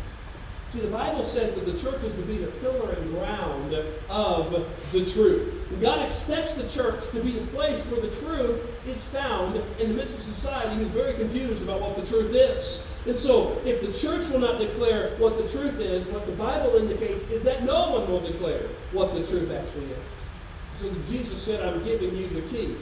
Speaker 1: See, the Bible says that the church is to be the pillar and ground of the truth. God expects the church to be the place where the truth is found in the midst of society who's very confused about what the truth is. And so, if the church will not declare what the truth is, what the Bible indicates is that no one will declare what the truth actually is. So Jesus said, I'm giving you the key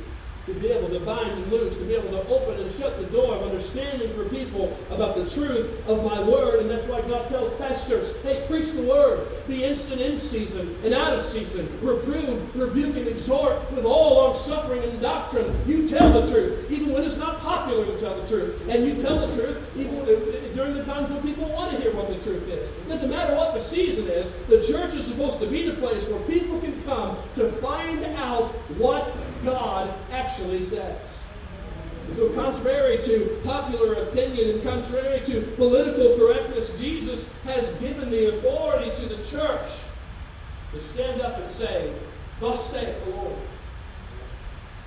Speaker 1: to be able to bind and loose, to be able to open and shut the door of understanding for people about the truth of my word. And that's why God tells pastors, hey, preach the word. Be instant in season and out of season. Reprove, rebuke, and exhort with all long suffering and doctrine. You tell the truth, even when it's not popular to tell the truth. And you tell the truth even during the times when people want to hear what the truth is. It doesn't matter what the season is, the church is supposed to be the place where people can come to find out what God actually says. And so, contrary to popular opinion and contrary to political correctness, Jesus has given the authority to the church to stand up and say, Thus saith the Lord.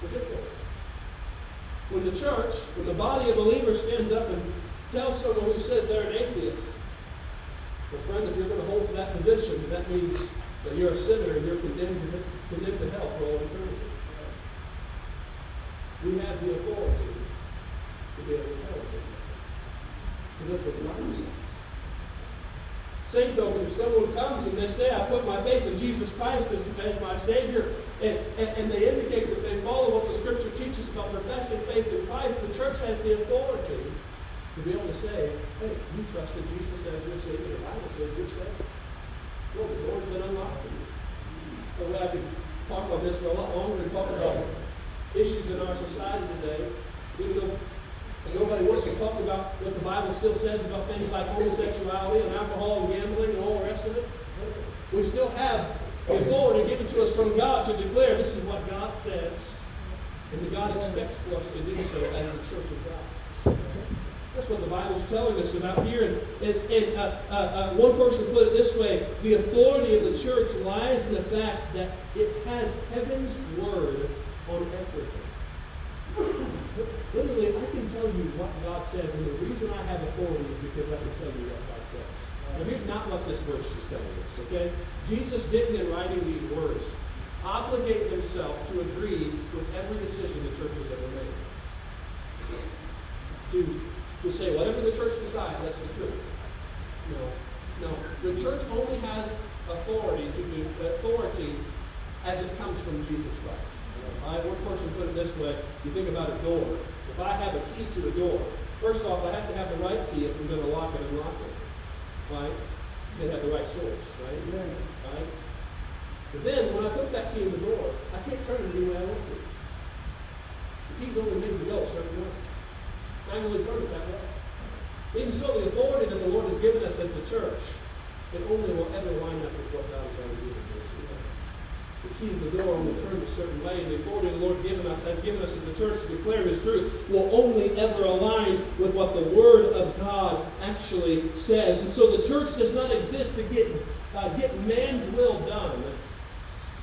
Speaker 1: Forget this. When the church, when the body of believers stands up and tells someone who says they're an atheist, well, friend, if you're going to hold to that position, that means that you're a sinner and you're condemned to, condemned to hell for all eternity we have the authority to be able to tell us Because that's what the Bible says. Same token, if someone comes and they say, I put my faith in Jesus Christ as, as my Savior, and, and, and, they indicate that they follow what the Scripture teaches about professing faith in Christ, the church has the authority to be able to say, hey, you trusted Jesus as your Savior, the Bible says you're saved. Well, the door's been unlocked to you. So I could talk about this for a lot longer and talk about issues in our society today, even though Nobody wants to talk about what the Bible still says about things like homosexuality and alcohol and gambling and all the rest of it. We still have the authority given to us from God to declare this is what God says, and God expects for us to do so as the church of God. That's what the Bible's telling us about here. And, and, and uh, uh, uh, one person put it this way the authority of the church lies in the fact that it has heaven's word on everything. Literally, I can tell you what God says, and the reason I have authority is because I can tell you what God says. Now, here's not what this verse is telling us, okay? Jesus didn't, in writing these words, obligate himself to agree with every decision the church has ever made. To, to say, whatever the church decides, that's the truth. No. No. The church only has authority to do authority as it comes from Jesus Christ. I, one person put it this way, you think about a door. If I have a key to a door, first off, I have to have the right key if I'm going to lock it and lock it. Right? You have the right source, right? Yeah. Right? But then, when I put that key in the door, I can't turn it any way I want to. The key's only made to go a certain way. Turn it that way. Even so, the authority that the Lord has given us as the church, it only will ever line up with what God has already given to us the key to the door will turn a certain way, and the authority the Lord given us, has given us as the church to declare His truth will only ever align with what the Word of God actually says. And so the church does not exist to get, uh, get man's will done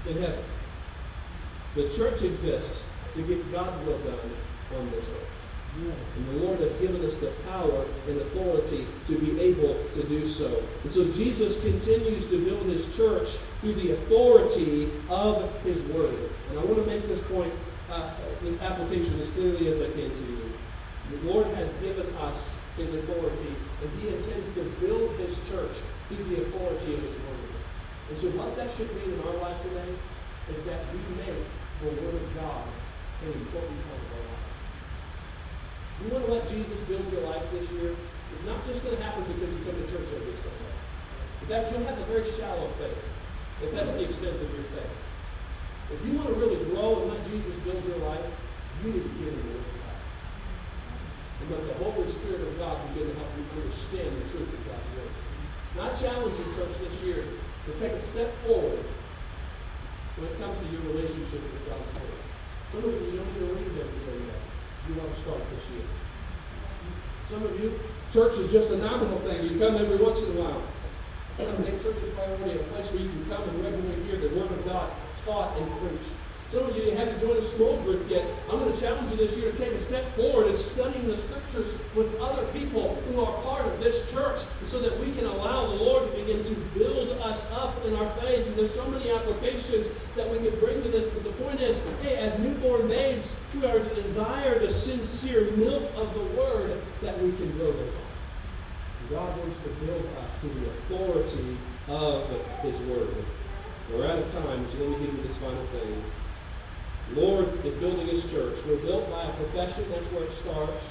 Speaker 1: in heaven. The church exists to get God's will done on this earth. And the Lord has given us the power and authority to be able to do so. And so Jesus continues to build his church through the authority of his word. And I want to make this point, uh, this application as clearly as I can to you. The Lord has given us his authority, and he intends to build his church through the authority of his word. And so what that should mean in our life today is that we make the word of God an important part of our life. You want to let Jesus build your life this year? It's not just going to happen because you come to church every Sunday. In fact, you'll have a very shallow faith if that's the extent of your faith. If you want to really grow and let Jesus build your life, you need to get in the Word of God. And let the Holy Spirit of God begin to help you understand the truth of God's Word. Not challenging church this year to take a step forward when it comes to your relationship with God's Word. Some of you don't even read everything yet you want to start this year. Some of you, church is just a nominal thing. You come every once in a while. Make church a priority, a place where you can come and regularly hear the Word of God taught and preached. Some of you haven't joined a small group yet. I'm going to challenge you this year to take a step forward and studying the scriptures with other people who are part of this church so that we can allow the Lord to begin to build us up in our faith. And there's so many applications that we can bring to this. But the point is, hey, as newborn babes, we are to desire the sincere milk of the word that we can grow upon. God wants to build us through the authority of his word. We're out of time, so let me give you this final thing. Lord is building his church. We're built by a profession, that's where it starts.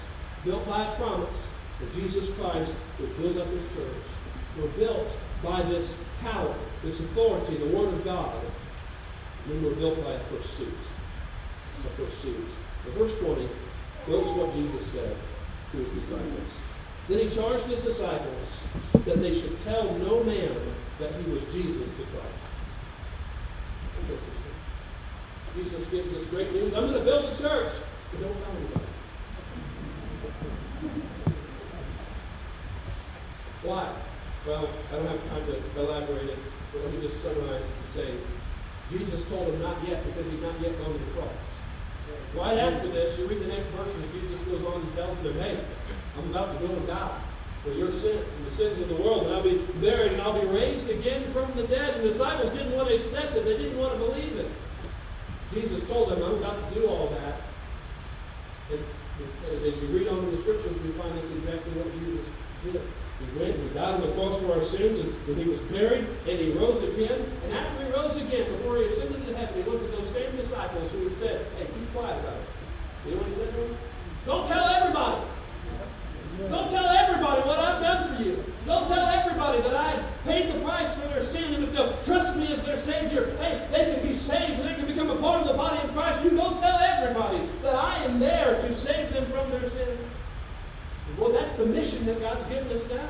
Speaker 1: Built by a promise that Jesus Christ would build up his church. We're built by this power, this authority, the Word of God. And then we're built by a pursuit. A pursuit. In verse 20, notice what Jesus said to his disciples. Then he charged his disciples that they should tell no man that he was Jesus the Christ. Jesus gives us great news. I'm going to build a church, but don't tell anybody. Why? Well, I don't have time to elaborate it, but let me just summarize and say Jesus told him not yet because he'd not yet gone to the cross. Right after this, you read the next verses, Jesus goes on and tells them, hey, I'm about to go and die for your sins and the sins of the world, and I'll be buried and I'll be raised again from the dead. And the disciples didn't want to accept it, they didn't want to believe it. Jesus told them, I'm about to do all that. And as you read on in the scriptures, we find that's exactly what Jesus did. He went and died on the cross for our sins, and, and he was buried, and he rose again. And after he rose again, before he ascended to heaven, he looked at those same disciples who had said, Hey, keep quiet about it. You know what he said to them? Don't tell everybody. Don't tell everybody what I've done for you. Don't tell everybody that I paid the price for their sin and if they'll trust me as their Savior, hey, they can be saved and they can become a part of the body of Christ. You don't tell everybody that I am there to save them from their sin. Well, that's the mission that God's given us now.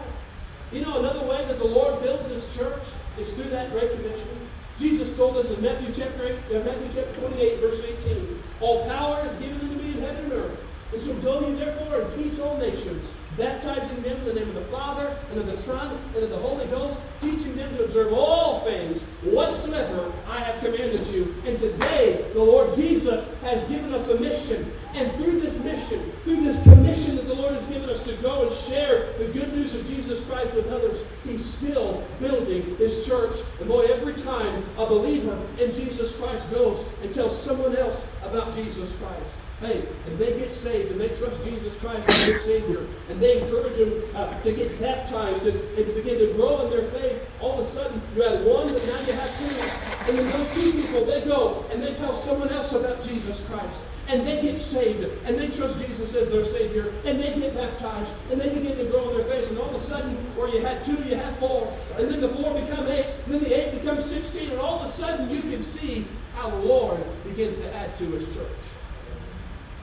Speaker 1: You know, another way that the Lord builds His church is through that Great Commission. Jesus told us in Matthew chapter, 8, uh, Matthew chapter 28, verse 18, All power is given unto me in heaven and earth. And so go ye therefore and teach all nations, baptizing them in the name of the Father, and of the Son, and of the Holy Ghost, teaching them to observe all things whatsoever I have commanded you. And today, the Lord Jesus has given us a mission. And through this mission, through this commission that the Lord has given us to go and share the good news of Jesus Christ with others, He's still building His church. And boy, every time a believer in Jesus Christ goes and tells someone else about Jesus Christ, hey, and they get saved and they trust Jesus Christ as their Savior, and they encourage them uh, to get baptized and, and to begin to grow in their faith, all of a sudden you had one, but now you have two. And then those two people, they go and they tell someone else about Jesus Christ and they get saved, and they trust Jesus as their Savior, and they get baptized, and they begin to grow in their faith, and all of a sudden, where you had two, you have four, and then the four become eight, and then the eight becomes 16, and all of a sudden you can see how the Lord begins to add to His church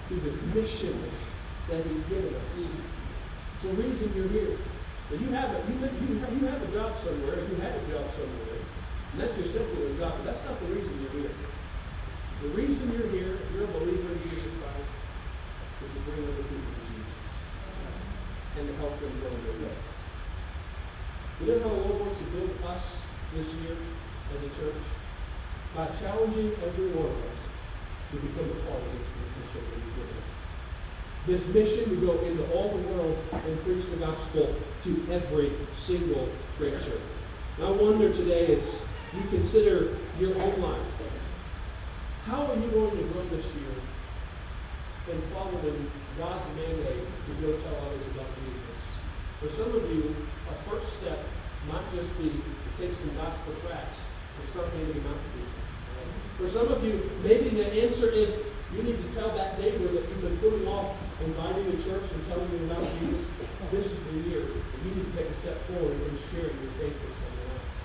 Speaker 1: through this mission that He's given us. It's the reason you're here. But you have a, you, you, have, you have a job somewhere, you had a job somewhere, and that's your secular job, but that's not the reason you're here. The reason you're here, if you're a believer in Jesus Christ, is to bring other people to Jesus and to help them grow their faith. You know how the Lord wants to build us this year as a church? By challenging every one of us to become a part of this mission that He's given us. This mission to go into all the world and preach the gospel to every single creature. And I wonder today as you consider your own life, how are you going to grow this year in following God's mandate to go tell others about Jesus? For some of you, a first step might just be to take some gospel tracts and start handing them out to people. For some of you, maybe the answer is you need to tell that neighbor that you've been putting off inviting to church and telling them about Jesus. This is the year, that you need to take a step forward and share your faith with someone else.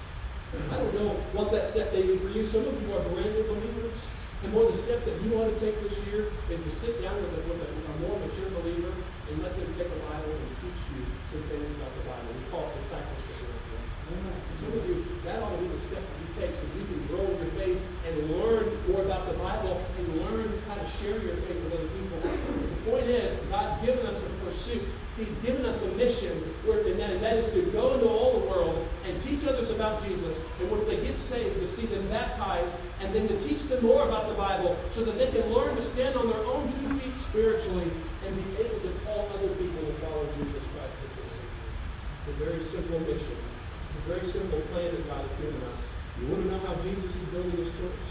Speaker 1: I don't know what that step may be for you. Some of you are brand new believers. And more, the step that you want to take this year is to sit down with a, with a, a more mature believer and let them take a Bible and teach you some things about the Bible. We call it discipleship. Some of you, that ought to be the step that you take so you can grow in your faith and learn more about the Bible and learn how to share your faith with other people. Point is, God's given us a pursuit. He's given us a mission, and that is to go into all the world and teach others about Jesus. And once they get saved, to see them baptized and then to teach them more about the Bible so that they can learn to stand on their own two feet spiritually and be able to call other people to follow Jesus Christ as their Savior. It's a very simple mission. It's a very simple plan that God has given us. You want to know how Jesus is building his church?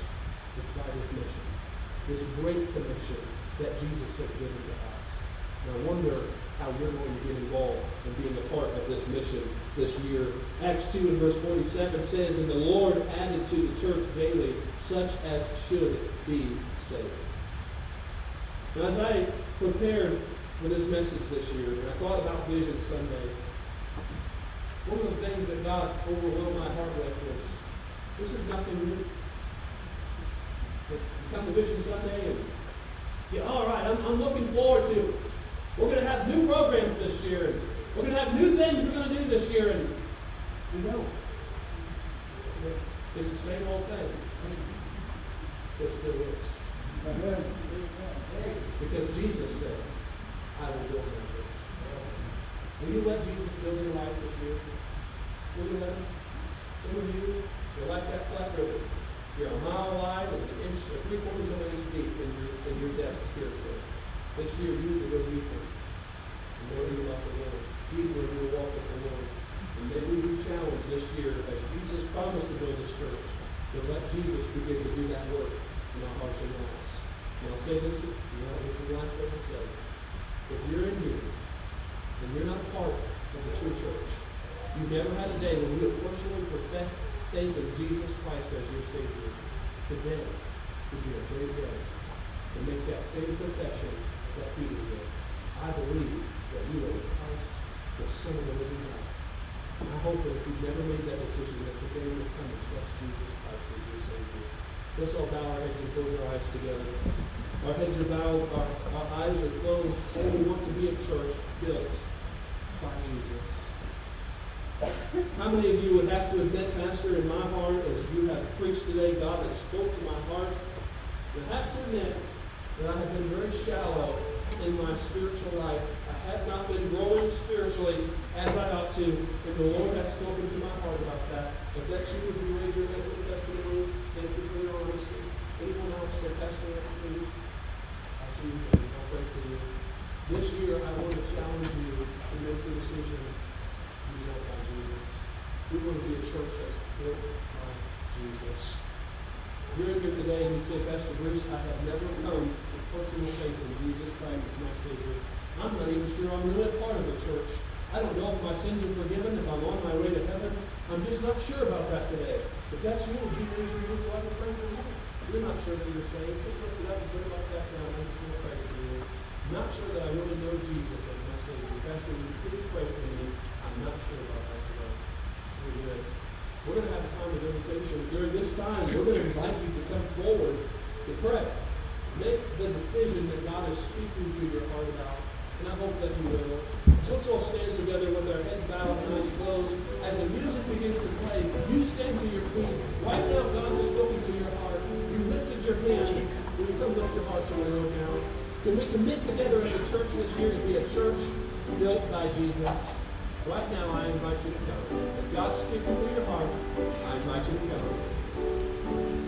Speaker 1: It's by this mission, this great commission that Jesus has given to us. And I wonder how you're going to get involved in being a part of this mission this year. Acts 2 and verse 47 says, And the Lord added to the church daily such as should be saved. Now, as I prepared for this message this year, and I thought about Vision Sunday, one of the things that God overwhelmed my heart with was this is nothing new. come to Vision Sunday and yeah, all right, I'm, I'm looking forward to we're going to have new programs this year, and we're going to have new things we're going to do this year, and we don't. It's the same old thing. It still works. Amen. Because Jesus said, I will build my church. Will you let Jesus build your life this year? Will you let him? Some of you, you're like that flat river. You're a mile wide and an inch, or three quarters of an inch deep in your, in your depth spiritually. This year, you need to go deeper. The more you love the Lord, deeper in your walk with the Lord. And may we be challenged this year, as Jesus promised to build this church, to let Jesus begin to do that work in our hearts and lives. And I'll say this, you know, this is the last thing I'll say. If you're in here and you're not part of the true church. you've never had a day when you have personally professed faith in Jesus Christ as your Savior. Today would be a great day to make that same confession that Peter did. I believe that you are Christ, the Son of the living God. And I hope that if you've never made that decision, that today you'll come and trust Jesus Christ as your Savior. Let's all bow our heads and close our eyes together. Our heads are bowed, our, our eyes are closed, and we want to be a church built by Jesus. How many of you would have to admit, Pastor, in my heart, as you have preached today, God has spoke to my heart, would have to admit that I have been very shallow in my spiritual life. I have not been growing spiritually as I ought to, and the Lord has spoken to my heart about that. If that's you, would you raise your hand as a testimony? Thank you for your honesty. Anyone else say, Pastor, that's me? I see you. I'll pray for you. This year, I want to challenge you to make the decision by Jesus. We want to be a church that's built by Jesus. You're here today and you say, Pastor Bruce, I have never come to personal faith in Jesus Christ as my Savior. I'm not even sure I'm really a part of the church. I don't know if my sins are forgiven, if I'm on my way to heaven. I'm just not sure about that today. If that's you, would you raise your hand so I can pray for you? You're not sure that you're saved. Just lift it up and put it like that down. I'm just going to pray for you. I'm not sure that I really know Jesus as my Savior. Pastor, would you please pray for me? Not sure about that today. Good. We're going to have a time of invitation. During this time, we're going to invite you to come forward to pray. Make the decision that God is speaking to your heart about. And I hope that you will. Let's all stand together with our heads bowed and eyes closed. As the music begins to play, you stand to your feet. Right now, God has spoken to your heart. You lifted your hand. Will you come lift your heart to the Lord now? Can we commit together as a church this year to be a church built by Jesus? Right now, I invite you to come. As God's speaking to your heart, I invite you to come.